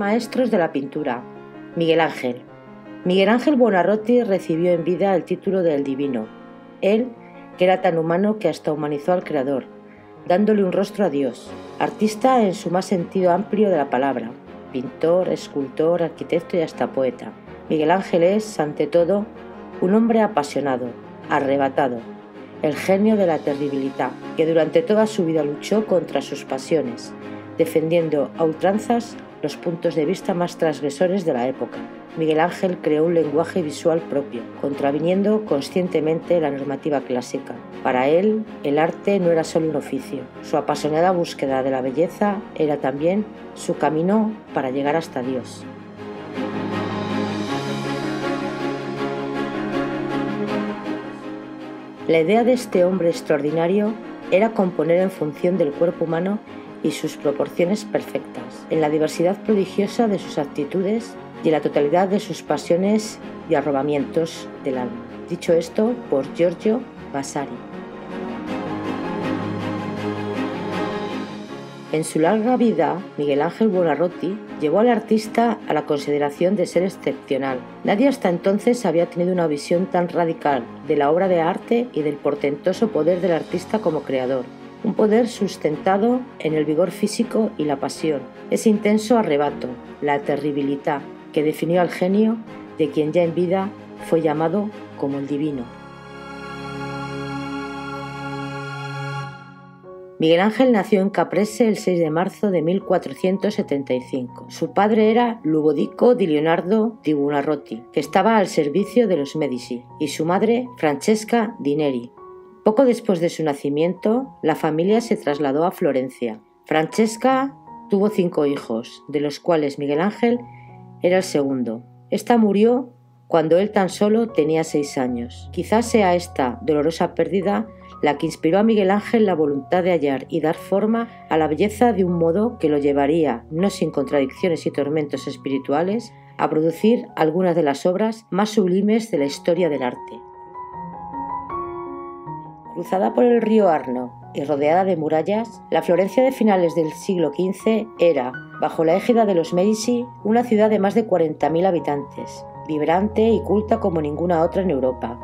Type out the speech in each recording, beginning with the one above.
maestros de la pintura. Miguel Ángel. Miguel Ángel Buonarroti recibió en vida el título de El Divino. Él, que era tan humano que hasta humanizó al Creador, dándole un rostro a Dios. Artista en su más sentido amplio de la palabra. Pintor, escultor, arquitecto y hasta poeta. Miguel Ángel es, ante todo, un hombre apasionado, arrebatado, el genio de la terribilidad, que durante toda su vida luchó contra sus pasiones, defendiendo a ultranzas los puntos de vista más transgresores de la época. Miguel Ángel creó un lenguaje visual propio, contraviniendo conscientemente la normativa clásica. Para él, el arte no era solo un oficio, su apasionada búsqueda de la belleza era también su camino para llegar hasta Dios. La idea de este hombre extraordinario era componer en función del cuerpo humano y sus proporciones perfectas, en la diversidad prodigiosa de sus actitudes y en la totalidad de sus pasiones y arrobamientos del alma. Dicho esto por Giorgio Vasari. En su larga vida, Miguel Ángel Buonarroti llevó al artista a la consideración de ser excepcional. Nadie hasta entonces había tenido una visión tan radical de la obra de arte y del portentoso poder del artista como creador. Un poder sustentado en el vigor físico y la pasión, ese intenso arrebato, la terribilidad que definió al genio de quien ya en vida fue llamado como el divino. Miguel Ángel nació en Caprese el 6 de marzo de 1475. Su padre era Lubodico di Leonardo di Buonarroti, que estaba al servicio de los Medici, y su madre Francesca di Neri. Poco después de su nacimiento, la familia se trasladó a Florencia. Francesca tuvo cinco hijos, de los cuales Miguel Ángel era el segundo. Esta murió cuando él tan solo tenía seis años. Quizás sea esta dolorosa pérdida la que inspiró a Miguel Ángel la voluntad de hallar y dar forma a la belleza de un modo que lo llevaría, no sin contradicciones y tormentos espirituales, a producir algunas de las obras más sublimes de la historia del arte. Cruzada por el río Arno y rodeada de murallas, la Florencia de finales del siglo XV era, bajo la égida de los Medici, una ciudad de más de 40.000 habitantes, vibrante y culta como ninguna otra en Europa,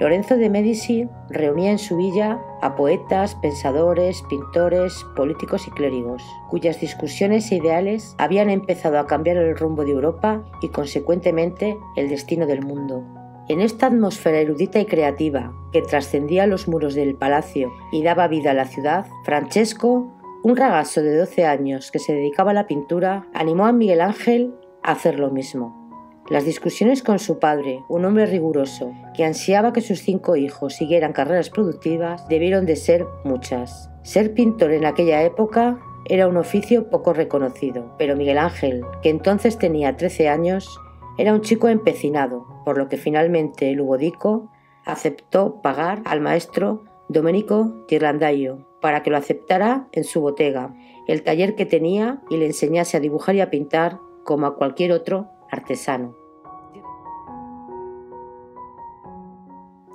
Lorenzo de Medici reunía en su villa a poetas, pensadores, pintores, políticos y clérigos, cuyas discusiones e ideales habían empezado a cambiar el rumbo de Europa y consecuentemente el destino del mundo. En esta atmósfera erudita y creativa que trascendía los muros del palacio y daba vida a la ciudad, Francesco, un ragazo de 12 años que se dedicaba a la pintura, animó a Miguel Ángel a hacer lo mismo. Las discusiones con su padre, un hombre riguroso, que ansiaba que sus cinco hijos siguieran carreras productivas, debieron de ser muchas. Ser pintor en aquella época era un oficio poco reconocido, pero Miguel Ángel, que entonces tenía 13 años, era un chico empecinado, por lo que finalmente Lugodico aceptó pagar al maestro Domenico Tirlandaio para que lo aceptara en su botega, el taller que tenía y le enseñase a dibujar y a pintar como a cualquier otro artesano.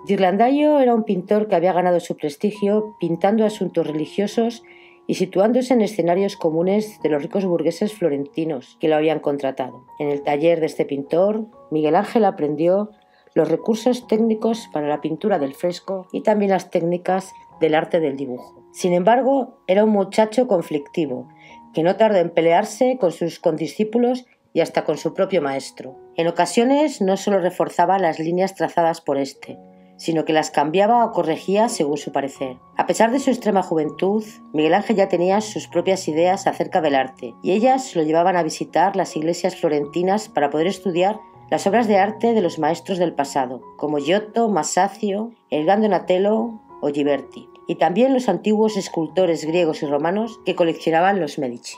Ghirlandaio era un pintor que había ganado su prestigio pintando asuntos religiosos y situándose en escenarios comunes de los ricos burgueses florentinos que lo habían contratado. En el taller de este pintor, Miguel Ángel aprendió los recursos técnicos para la pintura del fresco y también las técnicas del arte del dibujo. Sin embargo, era un muchacho conflictivo, que no tardó en pelearse con sus condiscípulos y hasta con su propio maestro. En ocasiones no solo reforzaba las líneas trazadas por este, sino que las cambiaba o corregía según su parecer. A pesar de su extrema juventud, Miguel Ángel ya tenía sus propias ideas acerca del arte, y ellas lo llevaban a visitar las iglesias florentinas para poder estudiar las obras de arte de los maestros del pasado, como Giotto, Masaccio, el Donatello o Ghiberti, y también los antiguos escultores griegos y romanos que coleccionaban los Medici.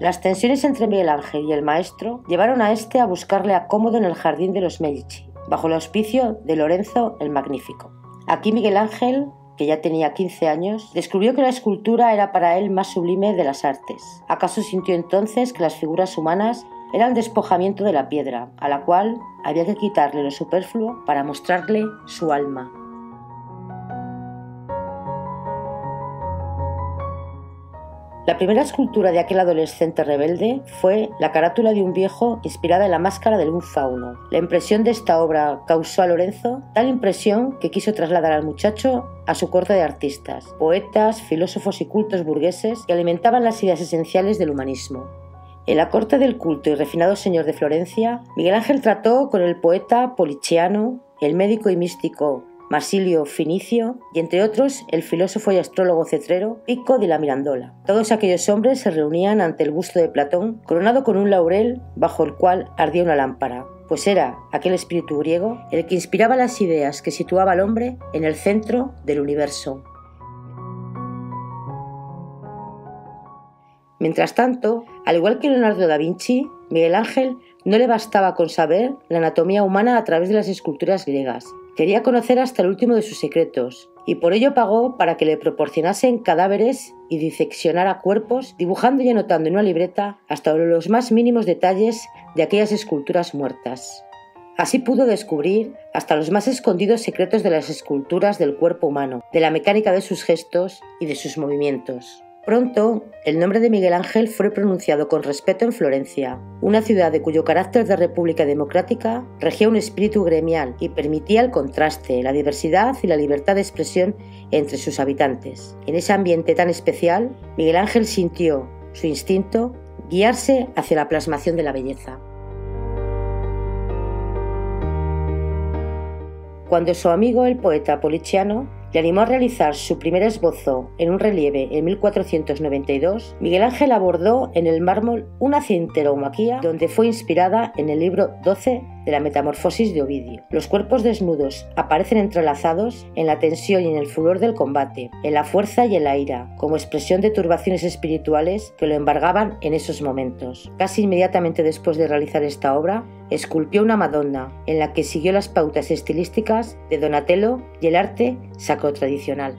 Las tensiones entre Miguel Ángel y el maestro llevaron a este a buscarle acomodo en el jardín de los Medici, bajo el auspicio de Lorenzo el Magnífico. Aquí Miguel Ángel, que ya tenía 15 años, descubrió que la escultura era para él más sublime de las artes. ¿Acaso sintió entonces que las figuras humanas eran despojamiento de la piedra, a la cual había que quitarle lo superfluo para mostrarle su alma? La primera escultura de aquel adolescente rebelde fue la carátula de un viejo inspirada en la máscara de un fauno. La impresión de esta obra causó a Lorenzo tal impresión que quiso trasladar al muchacho a su corte de artistas, poetas, filósofos y cultos burgueses que alimentaban las ideas esenciales del humanismo. En la corte del culto y refinado señor de Florencia, Miguel Ángel trató con el poeta Policiano, el médico y místico Marsilio Finicio y entre otros el filósofo y astrólogo cetrero Pico de la Mirandola. Todos aquellos hombres se reunían ante el busto de Platón, coronado con un laurel bajo el cual ardía una lámpara, pues era aquel espíritu griego el que inspiraba las ideas que situaba al hombre en el centro del universo. Mientras tanto, al igual que Leonardo da Vinci, Miguel Ángel no le bastaba con saber la anatomía humana a través de las esculturas griegas, Quería conocer hasta el último de sus secretos, y por ello pagó para que le proporcionasen cadáveres y diseccionara cuerpos, dibujando y anotando en una libreta hasta los más mínimos detalles de aquellas esculturas muertas. Así pudo descubrir hasta los más escondidos secretos de las esculturas del cuerpo humano, de la mecánica de sus gestos y de sus movimientos. Pronto, el nombre de Miguel Ángel fue pronunciado con respeto en Florencia, una ciudad de cuyo carácter de república democrática regía un espíritu gremial y permitía el contraste, la diversidad y la libertad de expresión entre sus habitantes. En ese ambiente tan especial, Miguel Ángel sintió su instinto guiarse hacia la plasmación de la belleza. Cuando su amigo el poeta Policiano le animó a realizar su primer esbozo en un relieve en 1492, Miguel Ángel abordó en el mármol una cinteromaquía donde fue inspirada en el libro 12 de la Metamorfosis de Ovidio. Los cuerpos desnudos aparecen entrelazados en la tensión y en el furor del combate, en la fuerza y en la ira, como expresión de turbaciones espirituales que lo embargaban en esos momentos. Casi inmediatamente después de realizar esta obra, esculpió una Madonna, en la que siguió las pautas estilísticas de Donatello y el arte sacro tradicional.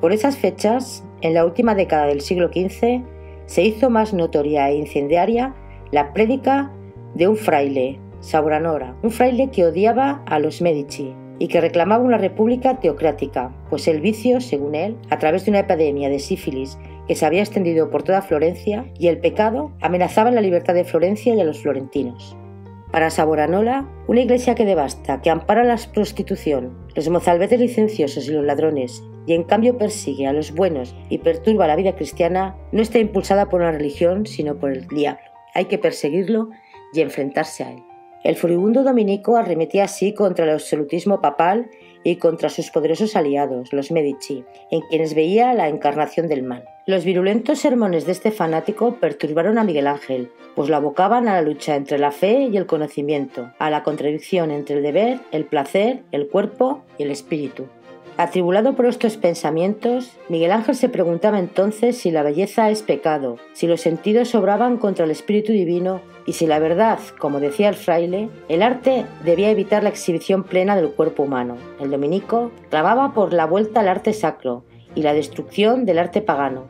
Por esas fechas, en la última década del siglo XV, se hizo más notoria e incendiaria la prédica de un fraile, Sauranora, un fraile que odiaba a los Medici y que reclamaba una república teocrática, pues el vicio, según él, a través de una epidemia de sífilis que se había extendido por toda Florencia, y el pecado amenazaban la libertad de Florencia y a los florentinos. Para Saboranola, una iglesia que devasta, que ampara la prostitución, los mozalbetes licenciosos y los ladrones, y en cambio persigue a los buenos y perturba la vida cristiana, no está impulsada por una religión, sino por el diablo. Hay que perseguirlo y enfrentarse a él. El furibundo dominico arremetía así contra el absolutismo papal y contra sus poderosos aliados, los Medici, en quienes veía la encarnación del mal. Los virulentos sermones de este fanático perturbaron a Miguel Ángel, pues lo abocaban a la lucha entre la fe y el conocimiento, a la contradicción entre el deber, el placer, el cuerpo y el espíritu. Atribulado por estos pensamientos, Miguel Ángel se preguntaba entonces si la belleza es pecado, si los sentidos sobraban contra el espíritu divino y si la verdad, como decía el fraile, el arte debía evitar la exhibición plena del cuerpo humano. El dominico clamaba por la vuelta al arte sacro y la destrucción del arte pagano.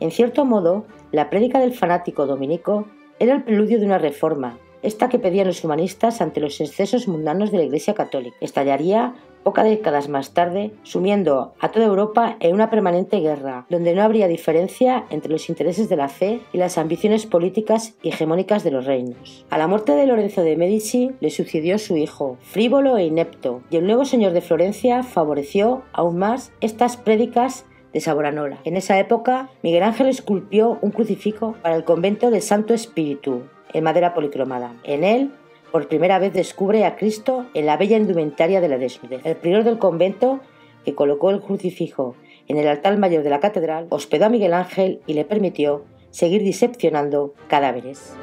En cierto modo, la prédica del fanático dominico era el preludio de una reforma esta que pedían los humanistas ante los excesos mundanos de la Iglesia Católica. Estallaría pocas décadas más tarde, sumiendo a toda Europa en una permanente guerra, donde no habría diferencia entre los intereses de la fe y las ambiciones políticas hegemónicas de los reinos. A la muerte de Lorenzo de Medici le sucedió su hijo, frívolo e inepto, y el nuevo señor de Florencia favoreció aún más estas prédicas de Saboranola. En esa época, Miguel Ángel esculpió un crucifijo para el convento de Santo Espíritu, en madera policromada. En él, por primera vez descubre a Cristo en la bella indumentaria de la desnudez. El prior del convento, que colocó el crucifijo en el altar mayor de la catedral, hospedó a Miguel Ángel y le permitió seguir diseccionando cadáveres.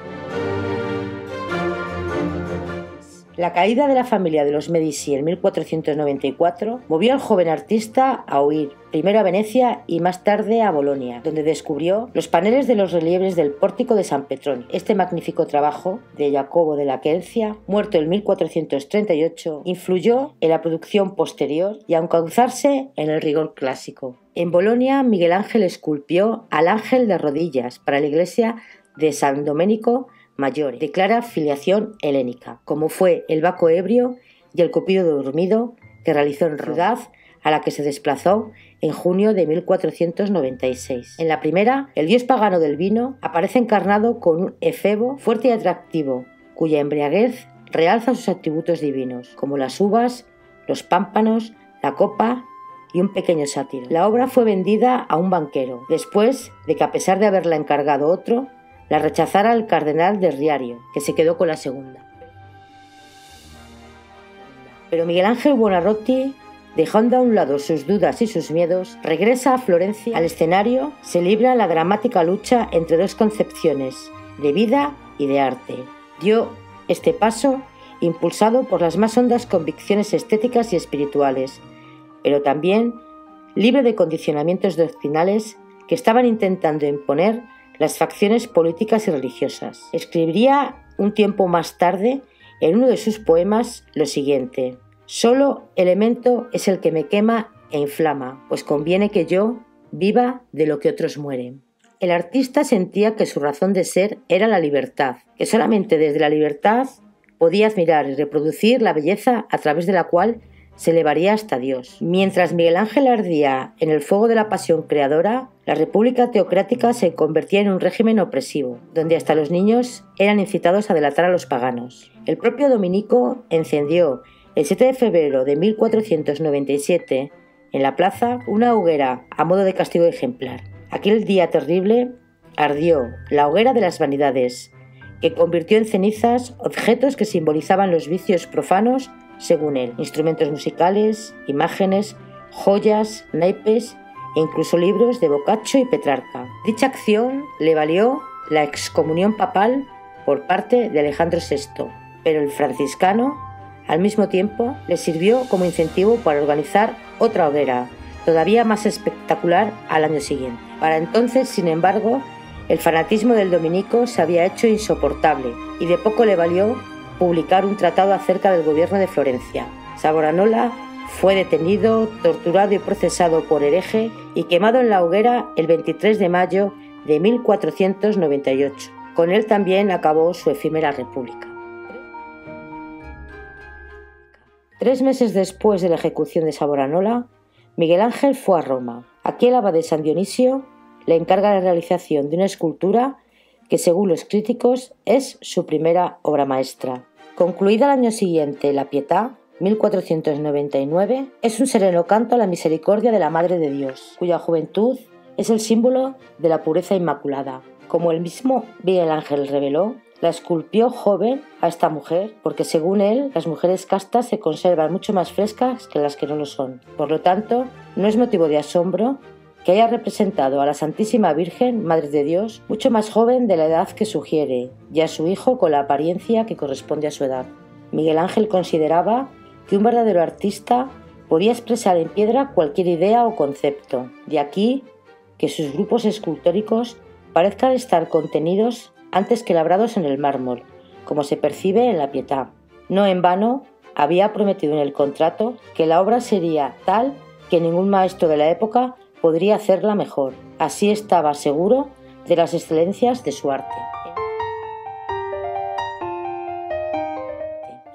La caída de la familia de los Medici en 1494 movió al joven artista a huir, primero a Venecia y más tarde a Bolonia, donde descubrió los paneles de los relieves del pórtico de San Petronio. Este magnífico trabajo de Jacobo de la Quencia, muerto en 1438, influyó en la producción posterior y aunque causarse en el rigor clásico. En Bolonia, Miguel Ángel esculpió al ángel de rodillas para la iglesia de San Domenico mayores, de clara filiación helénica, como fue el Baco ebrio y el Cupido dormido que realizó en Rudaz a la que se desplazó en junio de 1496. En la primera, el dios pagano del vino aparece encarnado con un efebo fuerte y atractivo, cuya embriaguez realza sus atributos divinos, como las uvas, los pámpanos, la copa y un pequeño sátiro. La obra fue vendida a un banquero, después de que a pesar de haberla encargado otro, la rechazara el cardenal de Riario, que se quedó con la segunda. Pero Miguel Ángel Buonarroti Dejando a un lado sus dudas y sus miedos, regresa a Florencia. Al escenario se libra la dramática lucha entre dos concepciones, de vida y de arte. Dio este paso impulsado por las más hondas convicciones estéticas y espirituales, pero también libre de condicionamientos doctrinales que estaban intentando imponer las facciones políticas y religiosas. Escribiría un tiempo más tarde en uno de sus poemas lo siguiente. Solo elemento es el que me quema e inflama, pues conviene que yo viva de lo que otros mueren. El artista sentía que su razón de ser era la libertad, que solamente desde la libertad podía admirar y reproducir la belleza a través de la cual se elevaría hasta Dios. Mientras Miguel Ángel ardía en el fuego de la pasión creadora, la República Teocrática se convertía en un régimen opresivo, donde hasta los niños eran incitados a delatar a los paganos. El propio Dominico encendió el 7 de febrero de 1497, en la plaza, una hoguera a modo de castigo ejemplar. Aquel día terrible ardió la hoguera de las vanidades, que convirtió en cenizas objetos que simbolizaban los vicios profanos, según él, instrumentos musicales, imágenes, joyas, naipes e incluso libros de Boccaccio y Petrarca. Dicha acción le valió la excomunión papal por parte de Alejandro VI, pero el franciscano al mismo tiempo, le sirvió como incentivo para organizar otra hoguera, todavía más espectacular al año siguiente. Para entonces, sin embargo, el fanatismo del dominico se había hecho insoportable y de poco le valió publicar un tratado acerca del gobierno de Florencia. Saboranola fue detenido, torturado y procesado por hereje y quemado en la hoguera el 23 de mayo de 1498. Con él también acabó su efímera república. Tres meses después de la ejecución de Saboranola, Miguel Ángel fue a Roma. Aquí el abad de San Dionisio le encarga la realización de una escultura que, según los críticos, es su primera obra maestra. Concluida el año siguiente La Pietà, 1499, es un sereno canto a la misericordia de la Madre de Dios, cuya juventud es el símbolo de la pureza inmaculada. Como el mismo Miguel Ángel reveló, la esculpió joven a esta mujer, porque según él, las mujeres castas se conservan mucho más frescas que las que no lo son. Por lo tanto, no es motivo de asombro que haya representado a la Santísima Virgen, Madre de Dios, mucho más joven de la edad que sugiere, y a su hijo con la apariencia que corresponde a su edad. Miguel Ángel consideraba que un verdadero artista podía expresar en piedra cualquier idea o concepto, de aquí que sus grupos escultóricos parezcan estar contenidos antes que labrados en el mármol, como se percibe en la Pietà. No en vano había prometido en el contrato que la obra sería tal que ningún maestro de la época podría hacerla mejor. Así estaba seguro de las excelencias de su arte.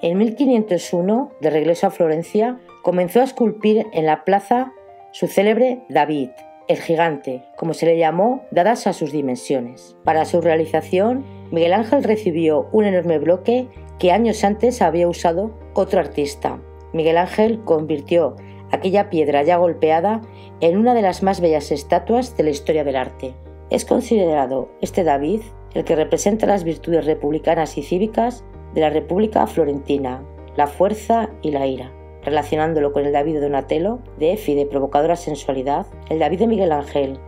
En 1501, de regreso a Florencia, comenzó a esculpir en la plaza su célebre David, el gigante, como se le llamó, dadas a sus dimensiones. Para su realización, Miguel Ángel recibió un enorme bloque que años antes había usado otro artista. Miguel Ángel convirtió aquella piedra ya golpeada en una de las más bellas estatuas de la historia del arte. Es considerado este David el que representa las virtudes republicanas y cívicas de la República Florentina, la fuerza y la ira relacionándolo con el David de Donatello, de Efi de provocadora sensualidad, el David de Miguel Ángel,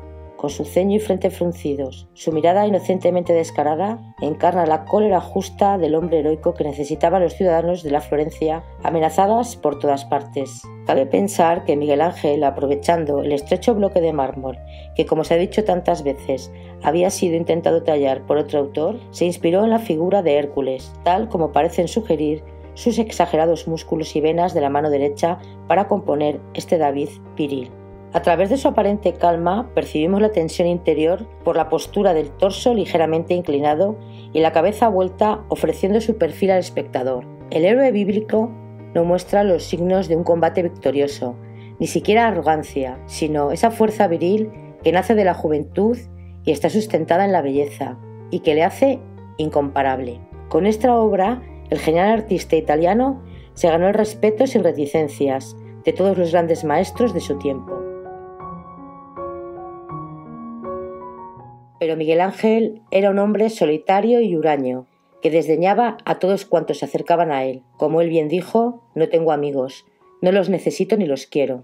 con su ceño y frente fruncidos, su mirada inocentemente descarada, encarna la cólera justa del hombre heroico que necesitaban los ciudadanos de la Florencia, amenazadas por todas partes. Cabe pensar que Miguel Ángel, aprovechando el estrecho bloque de mármol, que como se ha dicho tantas veces, había sido intentado tallar por otro autor, se inspiró en la figura de Hércules, tal como parecen sugerir sus exagerados músculos y venas de la mano derecha para componer este David viril. A través de su aparente calma percibimos la tensión interior por la postura del torso ligeramente inclinado y la cabeza vuelta ofreciendo su perfil al espectador. El héroe bíblico no muestra los signos de un combate victorioso, ni siquiera arrogancia, sino esa fuerza viril que nace de la juventud y está sustentada en la belleza, y que le hace incomparable. Con esta obra, el genial artista italiano se ganó el respeto sin reticencias de todos los grandes maestros de su tiempo. Pero Miguel Ángel era un hombre solitario y huraño, que desdeñaba a todos cuantos se acercaban a él. Como él bien dijo, no tengo amigos, no los necesito ni los quiero,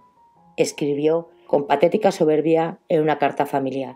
escribió con patética soberbia en una carta familiar.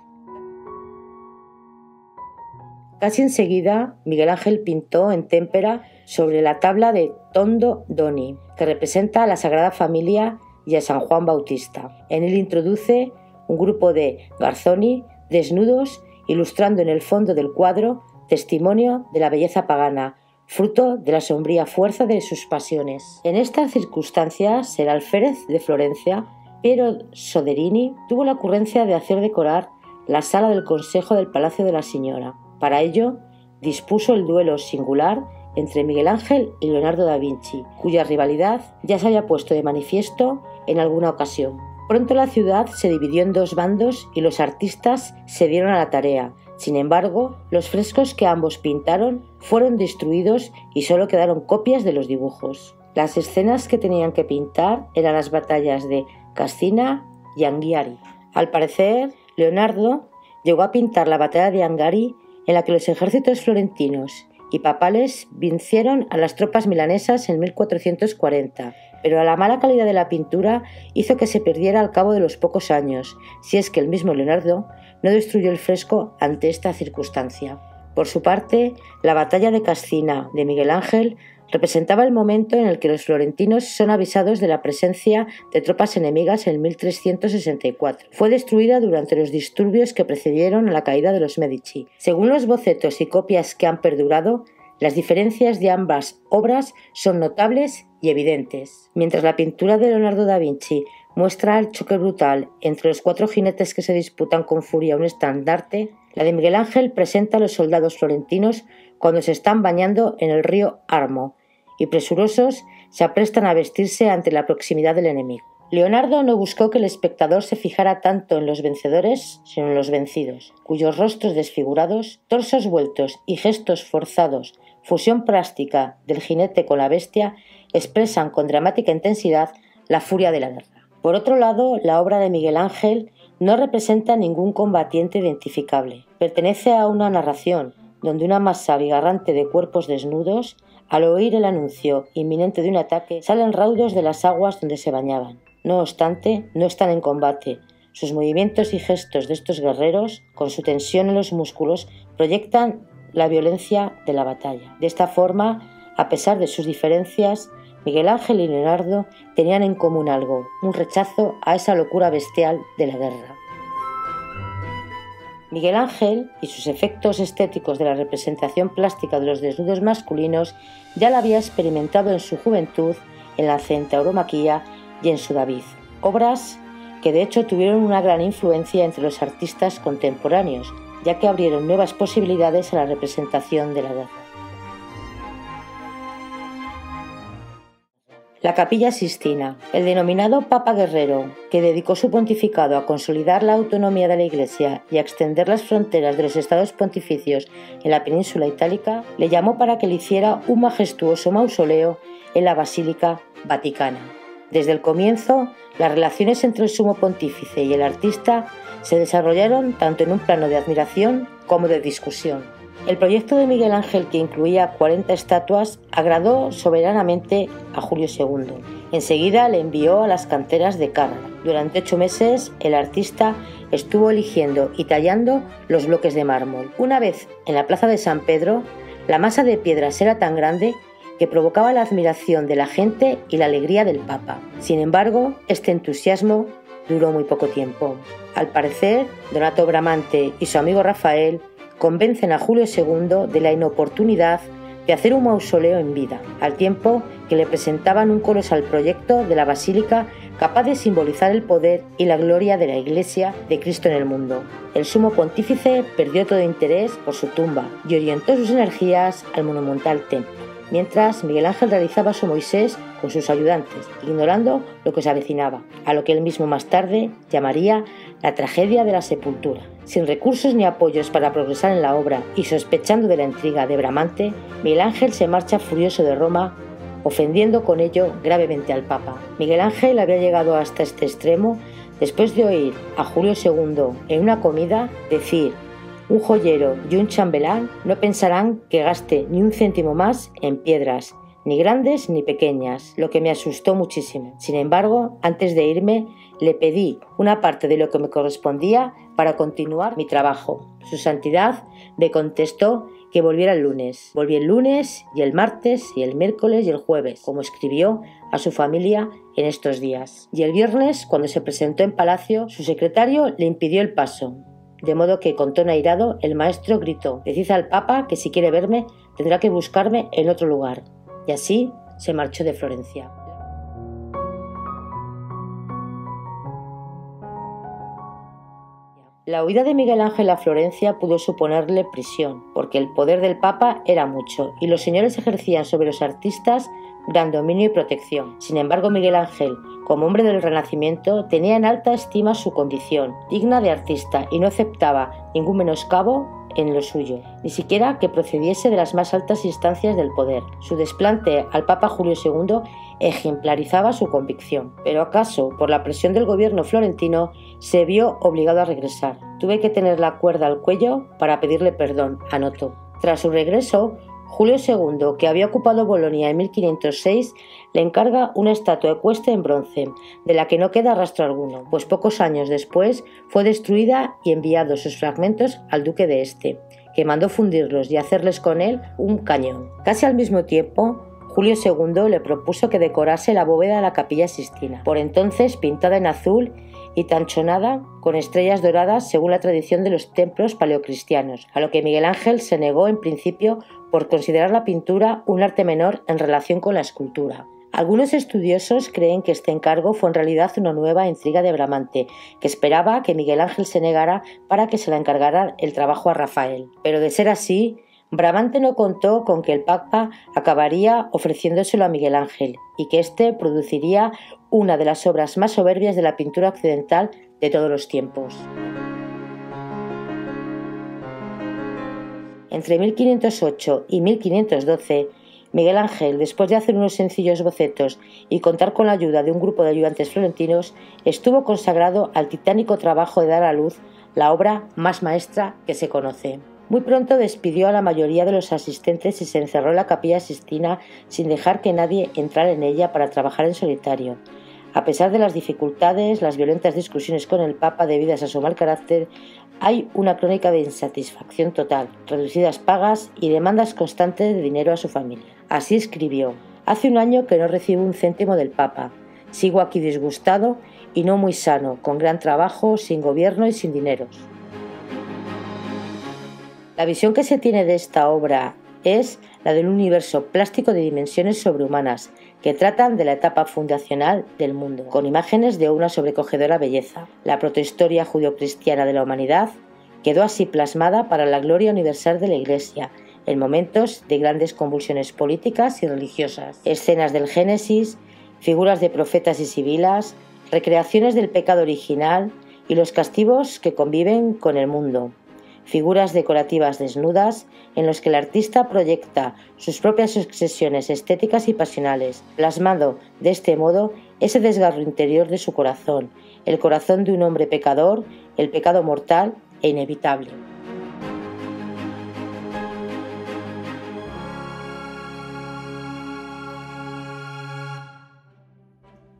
Casi enseguida, Miguel Ángel pintó en témpera sobre la tabla de Tondo Doni, que representa a la Sagrada Familia y a San Juan Bautista. En él introduce un grupo de garzoni desnudos, ilustrando en el fondo del cuadro testimonio de la belleza pagana, fruto de la sombría fuerza de sus pasiones. En estas circunstancias, el alférez de Florencia, Piero Soderini, tuvo la ocurrencia de hacer decorar la sala del Consejo del Palacio de la Señora. Para ello, dispuso el duelo singular entre Miguel Ángel y Leonardo da Vinci, cuya rivalidad ya se había puesto de manifiesto en alguna ocasión. Pronto la ciudad se dividió en dos bandos y los artistas se dieron a la tarea. Sin embargo, los frescos que ambos pintaron fueron destruidos y solo quedaron copias de los dibujos. Las escenas que tenían que pintar eran las batallas de Cascina y Anghiari. Al parecer, Leonardo llegó a pintar la batalla de Angari en la que los ejércitos florentinos y papales vencieron a las tropas milanesas en 1440, pero la mala calidad de la pintura hizo que se perdiera al cabo de los pocos años, si es que el mismo Leonardo no destruyó el fresco ante esta circunstancia. Por su parte, la batalla de Cascina de Miguel Ángel representaba el momento en el que los florentinos son avisados de la presencia de tropas enemigas en 1364. Fue destruida durante los disturbios que precedieron a la caída de los Medici. Según los bocetos y copias que han perdurado, las diferencias de ambas obras son notables y evidentes. Mientras la pintura de Leonardo da Vinci muestra el choque brutal entre los cuatro jinetes que se disputan con furia un estandarte, la de Miguel Ángel presenta a los soldados florentinos cuando se están bañando en el río Armo, y presurosos se aprestan a vestirse ante la proximidad del enemigo. Leonardo no buscó que el espectador se fijara tanto en los vencedores, sino en los vencidos, cuyos rostros desfigurados, torsos vueltos y gestos forzados, fusión plástica del jinete con la bestia, expresan con dramática intensidad la furia de la guerra. Por otro lado, la obra de Miguel Ángel no representa ningún combatiente identificable. Pertenece a una narración donde una masa abigarrante de cuerpos desnudos al oír el anuncio inminente de un ataque, salen raudos de las aguas donde se bañaban. No obstante, no están en combate. Sus movimientos y gestos de estos guerreros, con su tensión en los músculos, proyectan la violencia de la batalla. De esta forma, a pesar de sus diferencias, Miguel Ángel y Leonardo tenían en común algo, un rechazo a esa locura bestial de la guerra. Miguel Ángel y sus efectos estéticos de la representación plástica de los desnudos masculinos ya la había experimentado en su juventud en la Centauromaquia y en su David, obras que de hecho tuvieron una gran influencia entre los artistas contemporáneos, ya que abrieron nuevas posibilidades a la representación de la guerra. La Capilla Sistina, el denominado Papa Guerrero, que dedicó su pontificado a consolidar la autonomía de la Iglesia y a extender las fronteras de los estados pontificios en la península itálica, le llamó para que le hiciera un majestuoso mausoleo en la Basílica Vaticana. Desde el comienzo, las relaciones entre el sumo pontífice y el artista se desarrollaron tanto en un plano de admiración como de discusión. El proyecto de Miguel Ángel, que incluía 40 estatuas, agradó soberanamente a Julio II. Enseguida le envió a las canteras de Carrara. Durante ocho meses, el artista estuvo eligiendo y tallando los bloques de mármol. Una vez en la plaza de San Pedro, la masa de piedras era tan grande que provocaba la admiración de la gente y la alegría del Papa. Sin embargo, este entusiasmo duró muy poco tiempo. Al parecer, Donato Bramante y su amigo Rafael convencen a Julio II de la inoportunidad de hacer un mausoleo en vida, al tiempo que le presentaban un colosal proyecto de la basílica capaz de simbolizar el poder y la gloria de la Iglesia de Cristo en el mundo. El sumo pontífice perdió todo interés por su tumba y orientó sus energías al monumental templo, mientras Miguel Ángel realizaba su Moisés con sus ayudantes, ignorando lo que se avecinaba, a lo que él mismo más tarde llamaría la tragedia de la sepultura. Sin recursos ni apoyos para progresar en la obra y sospechando de la intriga de Bramante, Miguel Ángel se marcha furioso de Roma, ofendiendo con ello gravemente al Papa. Miguel Ángel había llegado hasta este extremo después de oír a Julio II en una comida decir un joyero y un chambelán no pensarán que gaste ni un céntimo más en piedras, ni grandes ni pequeñas, lo que me asustó muchísimo. Sin embargo, antes de irme, le pedí una parte de lo que me correspondía para continuar mi trabajo. Su santidad me contestó que volviera el lunes. Volví el lunes y el martes y el miércoles y el jueves, como escribió a su familia en estos días. Y el viernes, cuando se presentó en palacio, su secretario le impidió el paso. De modo que, con tono airado, el maestro gritó, decid al Papa que si quiere verme tendrá que buscarme en otro lugar. Y así se marchó de Florencia. La huida de Miguel Ángel a Florencia pudo suponerle prisión, porque el poder del Papa era mucho y los señores ejercían sobre los artistas gran dominio y protección. Sin embargo, Miguel Ángel, como hombre del Renacimiento, tenía en alta estima su condición, digna de artista, y no aceptaba ningún menoscabo en lo suyo, ni siquiera que procediese de las más altas instancias del poder. Su desplante al Papa Julio II ejemplarizaba su convicción, pero acaso por la presión del gobierno florentino se vio obligado a regresar. Tuve que tener la cuerda al cuello para pedirle perdón, anotó. Tras su regreso, Julio II, que había ocupado Bolonia en 1506, le encarga una estatua ecuestre en bronce, de la que no queda rastro alguno, pues pocos años después fue destruida y enviados sus fragmentos al duque de Este, que mandó fundirlos y hacerles con él un cañón. Casi al mismo tiempo, Julio II le propuso que decorase la bóveda de la capilla Sistina, por entonces pintada en azul y tanchonada con estrellas doradas según la tradición de los templos paleocristianos, a lo que Miguel Ángel se negó en principio por considerar la pintura un arte menor en relación con la escultura. Algunos estudiosos creen que este encargo fue en realidad una nueva intriga de Bramante, que esperaba que Miguel Ángel se negara para que se la encargara el trabajo a Rafael. Pero de ser así, Bramante no contó con que el Papa acabaría ofreciéndoselo a Miguel Ángel y que éste produciría una de las obras más soberbias de la pintura occidental de todos los tiempos. Entre 1508 y 1512, Miguel Ángel, después de hacer unos sencillos bocetos y contar con la ayuda de un grupo de ayudantes florentinos, estuvo consagrado al titánico trabajo de dar a luz la obra más maestra que se conoce. Muy pronto despidió a la mayoría de los asistentes y se encerró en la capilla Sistina sin dejar que nadie entrara en ella para trabajar en solitario. A pesar de las dificultades, las violentas discusiones con el Papa debidas a su mal carácter, hay una crónica de insatisfacción total, reducidas pagas y demandas constantes de dinero a su familia. Así escribió, Hace un año que no recibo un céntimo del Papa. Sigo aquí disgustado y no muy sano, con gran trabajo, sin gobierno y sin dineros. La visión que se tiene de esta obra es la de un universo plástico de dimensiones sobrehumanas que tratan de la etapa fundacional del mundo, con imágenes de una sobrecogedora belleza. La protohistoria judio-cristiana de la humanidad quedó así plasmada para la gloria universal de la Iglesia, en momentos de grandes convulsiones políticas y religiosas. Escenas del Génesis, figuras de profetas y sibilas, recreaciones del pecado original y los castigos que conviven con el mundo figuras decorativas desnudas en los que el artista proyecta sus propias obsesiones estéticas y pasionales, plasmando de este modo ese desgarro interior de su corazón, el corazón de un hombre pecador, el pecado mortal e inevitable.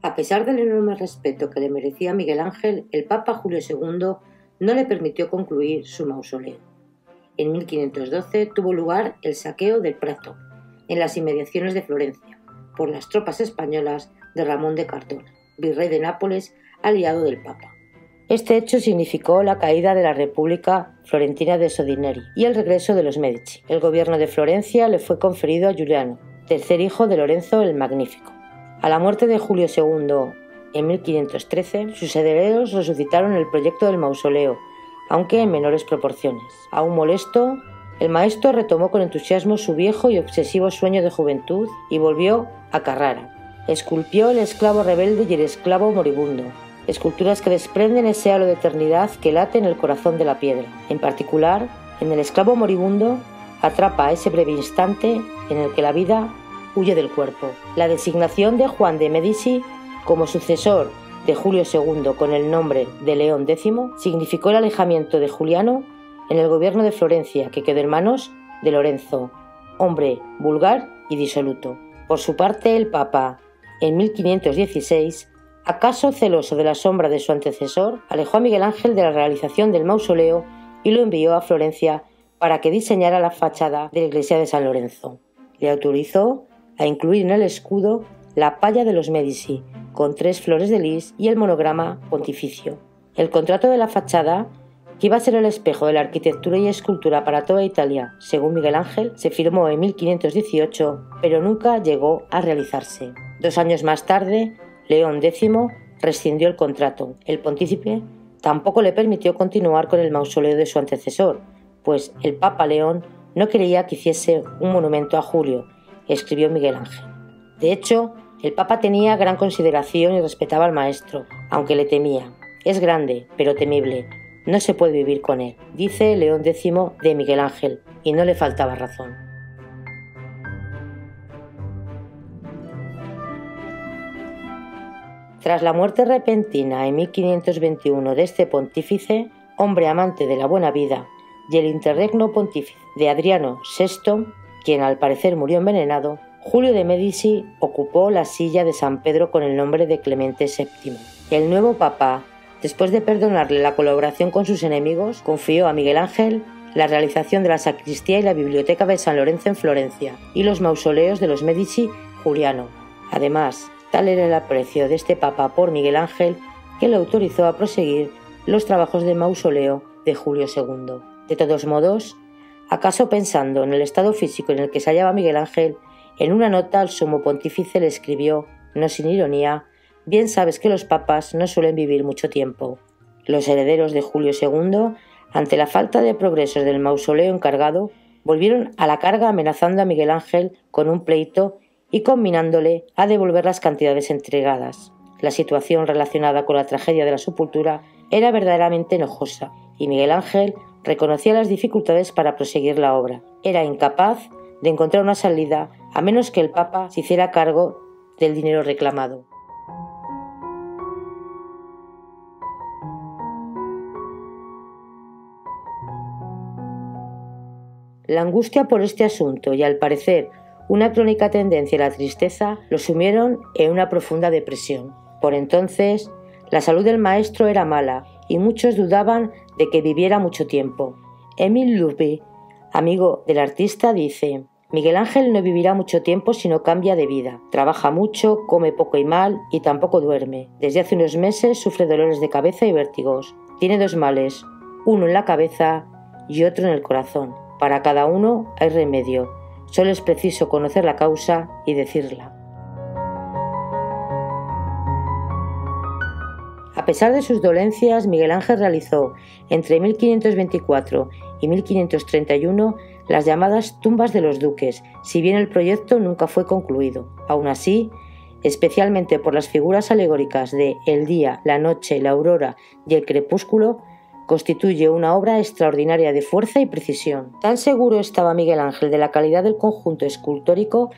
A pesar del enorme respeto que le merecía Miguel Ángel, el Papa Julio II no le permitió concluir su mausoleo. En 1512 tuvo lugar el saqueo del Prato, en las inmediaciones de Florencia, por las tropas españolas de Ramón de Cardona, virrey de Nápoles, aliado del Papa. Este hecho significó la caída de la República Florentina de Sodineri y el regreso de los Medici. El gobierno de Florencia le fue conferido a Giuliano, tercer hijo de Lorenzo el Magnífico. A la muerte de Julio II en 1513, sus herederos resucitaron el proyecto del mausoleo, aunque en menores proporciones. Aún molesto, el maestro retomó con entusiasmo su viejo y obsesivo sueño de juventud y volvió a Carrara, esculpió el esclavo rebelde y el esclavo moribundo, esculturas que desprenden ese halo de eternidad que late en el corazón de la piedra. En particular, en el esclavo moribundo atrapa ese breve instante en el que la vida huye del cuerpo. La designación de Juan de Medici como sucesor de Julio II con el nombre de León X significó el alejamiento de Juliano en el gobierno de Florencia, que quedó en manos de Lorenzo, hombre vulgar y disoluto. Por su parte, el Papa, en 1516, acaso celoso de la sombra de su antecesor, alejó a Miguel Ángel de la realización del mausoleo y lo envió a Florencia para que diseñara la fachada de la iglesia de San Lorenzo. Le autorizó a incluir en el escudo la palla de los Medici, con tres flores de lis y el monograma pontificio. El contrato de la fachada, que iba a ser el espejo de la arquitectura y escultura para toda Italia, según Miguel Ángel, se firmó en 1518, pero nunca llegó a realizarse. Dos años más tarde, León X rescindió el contrato. El pontícipe tampoco le permitió continuar con el mausoleo de su antecesor, pues el Papa León no quería que hiciese un monumento a Julio, escribió Miguel Ángel. De hecho, el Papa tenía gran consideración y respetaba al maestro, aunque le temía. Es grande, pero temible. No se puede vivir con él, dice León X de Miguel Ángel, y no le faltaba razón. Tras la muerte repentina en 1521 de este pontífice, hombre amante de la buena vida, y el interregno pontífice de Adriano VI, quien al parecer murió envenenado, Julio de Medici ocupó la silla de San Pedro con el nombre de Clemente VII. El nuevo papa, después de perdonarle la colaboración con sus enemigos, confió a Miguel Ángel la realización de la sacristía y la biblioteca de San Lorenzo en Florencia y los mausoleos de los Medici Juliano. Además, tal era el aprecio de este papa por Miguel Ángel que le autorizó a proseguir los trabajos de mausoleo de Julio II. De todos modos, acaso pensando en el estado físico en el que se hallaba Miguel Ángel, en una nota al sumo pontífice le escribió, no sin ironía, bien sabes que los papas no suelen vivir mucho tiempo. Los herederos de Julio II, ante la falta de progresos del mausoleo encargado, volvieron a la carga amenazando a Miguel Ángel con un pleito y combinándole a devolver las cantidades entregadas. La situación relacionada con la tragedia de la sepultura era verdaderamente enojosa y Miguel Ángel reconocía las dificultades para proseguir la obra. Era incapaz de encontrar una salida a menos que el Papa se hiciera cargo del dinero reclamado. La angustia por este asunto y al parecer una crónica tendencia a la tristeza lo sumieron en una profunda depresión. Por entonces, la salud del maestro era mala y muchos dudaban de que viviera mucho tiempo. Emile Loubet, amigo del artista, dice, Miguel Ángel no vivirá mucho tiempo si no cambia de vida. Trabaja mucho, come poco y mal y tampoco duerme. Desde hace unos meses sufre dolores de cabeza y vértigos. Tiene dos males, uno en la cabeza y otro en el corazón. Para cada uno hay remedio. Solo es preciso conocer la causa y decirla. A pesar de sus dolencias, Miguel Ángel realizó entre 1524 y 1531 las llamadas tumbas de los duques, si bien el proyecto nunca fue concluido. Aún así, especialmente por las figuras alegóricas de el día, la noche, la aurora y el crepúsculo, constituye una obra extraordinaria de fuerza y precisión. Tan seguro estaba Miguel Ángel de la calidad del conjunto escultórico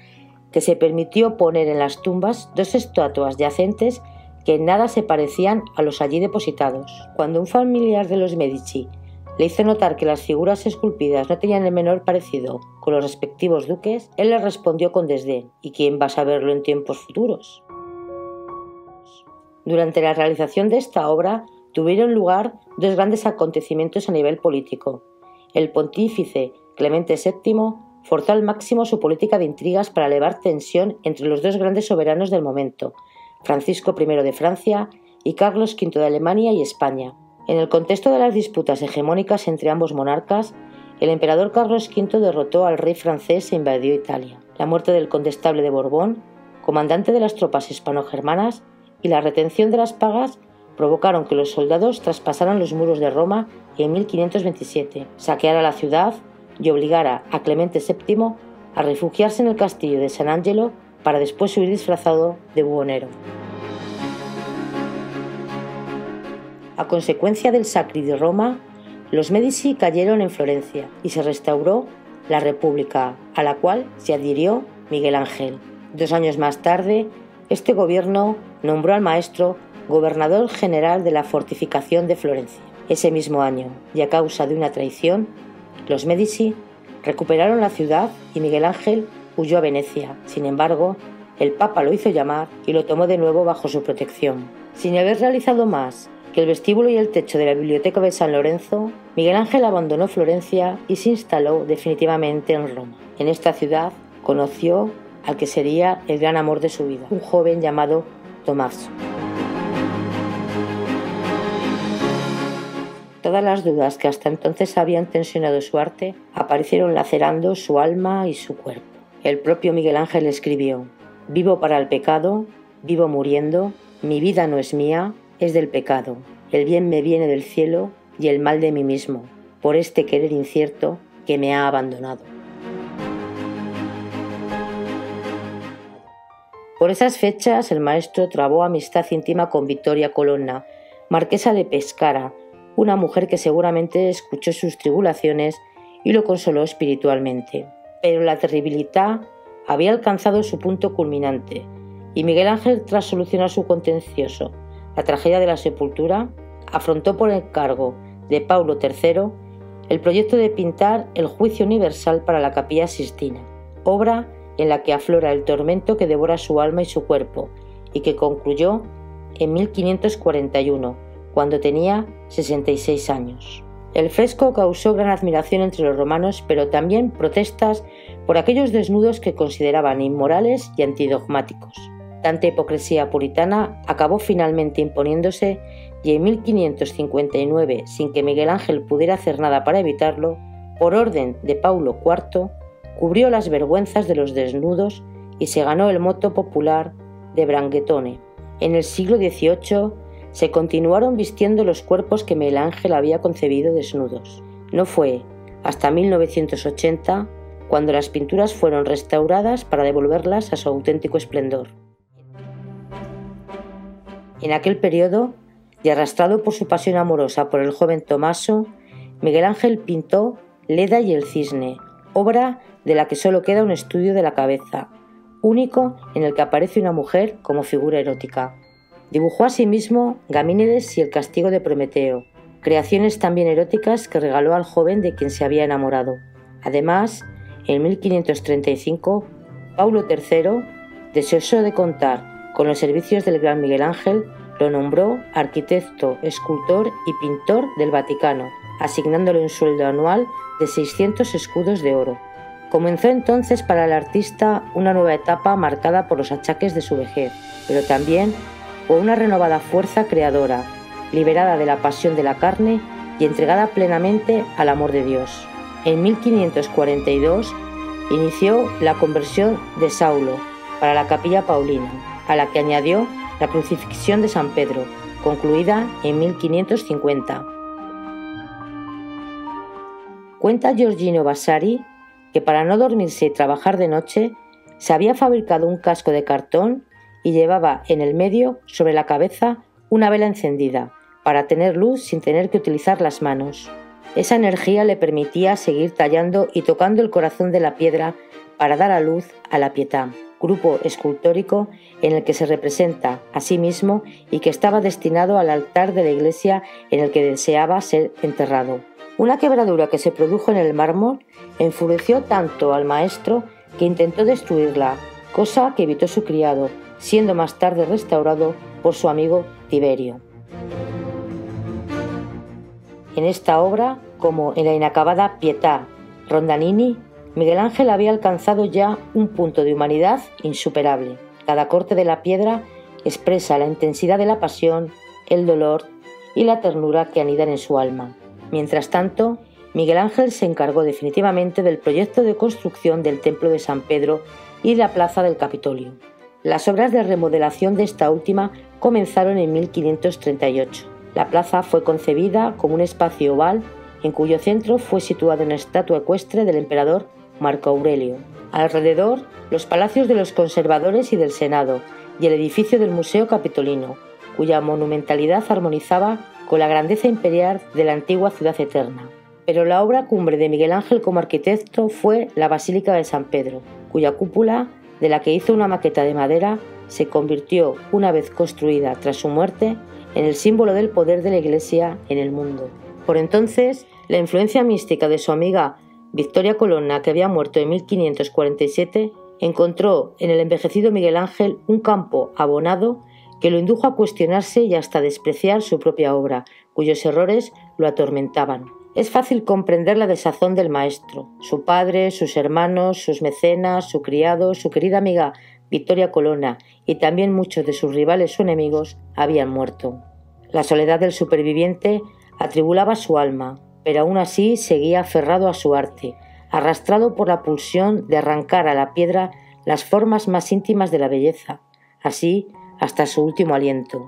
que se permitió poner en las tumbas dos estatuas yacentes que en nada se parecían a los allí depositados. Cuando un familiar de los Medici le hizo notar que las figuras esculpidas no tenían el menor parecido con los respectivos duques, él le respondió con desdén, ¿y quién va a saberlo en tiempos futuros? Durante la realización de esta obra tuvieron lugar dos grandes acontecimientos a nivel político. El pontífice Clemente VII forzó al máximo su política de intrigas para elevar tensión entre los dos grandes soberanos del momento, Francisco I de Francia y Carlos V de Alemania y España. En el contexto de las disputas hegemónicas entre ambos monarcas, el emperador Carlos V derrotó al rey francés e invadió Italia. La muerte del condestable de Borbón, comandante de las tropas hispano-germanas, y la retención de las pagas provocaron que los soldados traspasaran los muros de Roma y en 1527 saqueara la ciudad y obligara a Clemente VII a refugiarse en el castillo de San Angelo para después huir disfrazado de buhonero. A consecuencia del Sacri de Roma, los Medici cayeron en Florencia y se restauró la República, a la cual se adhirió Miguel Ángel. Dos años más tarde, este gobierno nombró al maestro gobernador general de la fortificación de Florencia. Ese mismo año, y a causa de una traición, los Medici recuperaron la ciudad y Miguel Ángel huyó a Venecia. Sin embargo, el Papa lo hizo llamar y lo tomó de nuevo bajo su protección. Sin haber realizado más que el vestíbulo y el techo de la biblioteca de San Lorenzo, Miguel Ángel abandonó Florencia y se instaló definitivamente en Roma. En esta ciudad conoció al que sería el gran amor de su vida, un joven llamado Tomás. Todas las dudas que hasta entonces habían tensionado su arte aparecieron lacerando su alma y su cuerpo. El propio Miguel Ángel escribió, Vivo para el pecado, vivo muriendo, mi vida no es mía, es del pecado. El bien me viene del cielo y el mal de mí mismo, por este querer incierto que me ha abandonado. Por esas fechas el maestro trabó amistad íntima con Victoria Colonna, marquesa de Pescara, una mujer que seguramente escuchó sus tribulaciones y lo consoló espiritualmente. Pero la terribilidad había alcanzado su punto culminante, y Miguel Ángel, tras solucionar su contencioso, la tragedia de la sepultura, afrontó por encargo de Paulo III el proyecto de pintar el Juicio Universal para la Capilla Sistina, obra en la que aflora el tormento que devora su alma y su cuerpo, y que concluyó en 1541, cuando tenía 66 años. El fresco causó gran admiración entre los romanos, pero también protestas por aquellos desnudos que consideraban inmorales y antidogmáticos. Tanta hipocresía puritana acabó finalmente imponiéndose y en 1559, sin que Miguel Ángel pudiera hacer nada para evitarlo, por orden de Paulo IV, cubrió las vergüenzas de los desnudos y se ganó el moto popular de Branguetone. En el siglo XVIII se continuaron vistiendo los cuerpos que Miguel Ángel había concebido desnudos. No fue hasta 1980 cuando las pinturas fueron restauradas para devolverlas a su auténtico esplendor. En aquel periodo, y arrastrado por su pasión amorosa por el joven Tomaso, Miguel Ángel pintó Leda y el Cisne, obra de la que solo queda un estudio de la cabeza, único en el que aparece una mujer como figura erótica. Dibujó asimismo Gamínides y el castigo de Prometeo, creaciones también eróticas que regaló al joven de quien se había enamorado. Además, en 1535, Paulo III, deseoso de contar con los servicios del gran Miguel Ángel, lo nombró arquitecto, escultor y pintor del Vaticano, asignándole un sueldo anual de 600 escudos de oro. Comenzó entonces para el artista una nueva etapa marcada por los achaques de su vejez, pero también por una renovada fuerza creadora, liberada de la pasión de la carne y entregada plenamente al amor de Dios. En 1542 inició la conversión de Saulo para la capilla paulina, a la que añadió la crucifixión de San Pedro, concluida en 1550. Cuenta Giorgino Vasari que para no dormirse y trabajar de noche, se había fabricado un casco de cartón y llevaba en el medio, sobre la cabeza, una vela encendida, para tener luz sin tener que utilizar las manos. Esa energía le permitía seguir tallando y tocando el corazón de la piedra para dar a luz a la Pietà, grupo escultórico en el que se representa a sí mismo y que estaba destinado al altar de la iglesia en el que deseaba ser enterrado. Una quebradura que se produjo en el mármol enfureció tanto al maestro que intentó destruirla, cosa que evitó su criado, siendo más tarde restaurado por su amigo Tiberio. En esta obra, como en la inacabada Pietà Rondanini, Miguel Ángel había alcanzado ya un punto de humanidad insuperable. Cada corte de la piedra expresa la intensidad de la pasión, el dolor y la ternura que anidan en su alma. Mientras tanto, Miguel Ángel se encargó definitivamente del proyecto de construcción del Templo de San Pedro y la Plaza del Capitolio. Las obras de remodelación de esta última comenzaron en 1538. La plaza fue concebida como un espacio oval en cuyo centro fue situada una estatua ecuestre del emperador Marco Aurelio. Alrededor, los palacios de los conservadores y del Senado y el edificio del Museo Capitolino, cuya monumentalidad armonizaba con la grandeza imperial de la antigua ciudad eterna. Pero la obra cumbre de Miguel Ángel como arquitecto fue la Basílica de San Pedro, cuya cúpula, de la que hizo una maqueta de madera, se convirtió, una vez construida tras su muerte, en el símbolo del poder de la Iglesia en el mundo. Por entonces, la influencia mística de su amiga Victoria Colonna, que había muerto en 1547, encontró en el envejecido Miguel Ángel un campo abonado que lo indujo a cuestionarse y hasta despreciar su propia obra, cuyos errores lo atormentaban. Es fácil comprender la desazón del maestro. Su padre, sus hermanos, sus mecenas, su criado, su querida amiga Victoria Colonna y también muchos de sus rivales o enemigos habían muerto. La soledad del superviviente atribulaba su alma, pero aún así seguía aferrado a su arte, arrastrado por la pulsión de arrancar a la piedra las formas más íntimas de la belleza, así hasta su último aliento.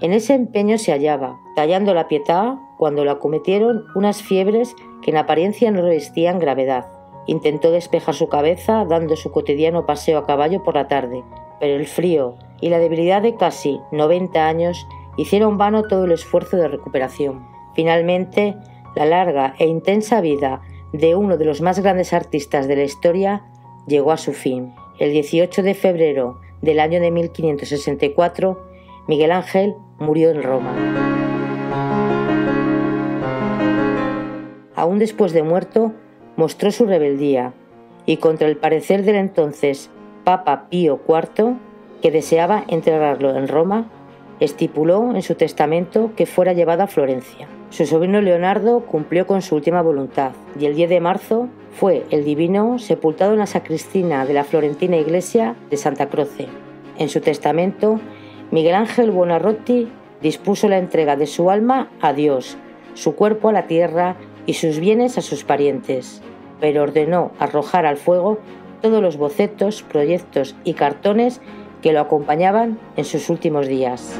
En ese empeño se hallaba, tallando la pietá, cuando lo acometieron unas fiebres que en apariencia no revestían gravedad. Intentó despejar su cabeza dando su cotidiano paseo a caballo por la tarde, pero el frío y la debilidad de casi 90 años hicieron vano todo el esfuerzo de recuperación. Finalmente, la larga e intensa vida de uno de los más grandes artistas de la historia llegó a su fin. El 18 de febrero del año de 1564, Miguel Ángel murió en Roma. Aún después de muerto, mostró su rebeldía y contra el parecer del entonces Papa Pío IV, que deseaba enterrarlo en Roma, estipuló en su testamento que fuera llevado a Florencia. Su sobrino Leonardo cumplió con su última voluntad y el 10 de marzo fue el divino sepultado en la sacristina de la florentina iglesia de Santa Croce. En su testamento, Miguel Ángel Buonarroti dispuso la entrega de su alma a Dios, su cuerpo a la tierra y sus bienes a sus parientes, pero ordenó arrojar al fuego todos los bocetos, proyectos y cartones que lo acompañaban en sus últimos días.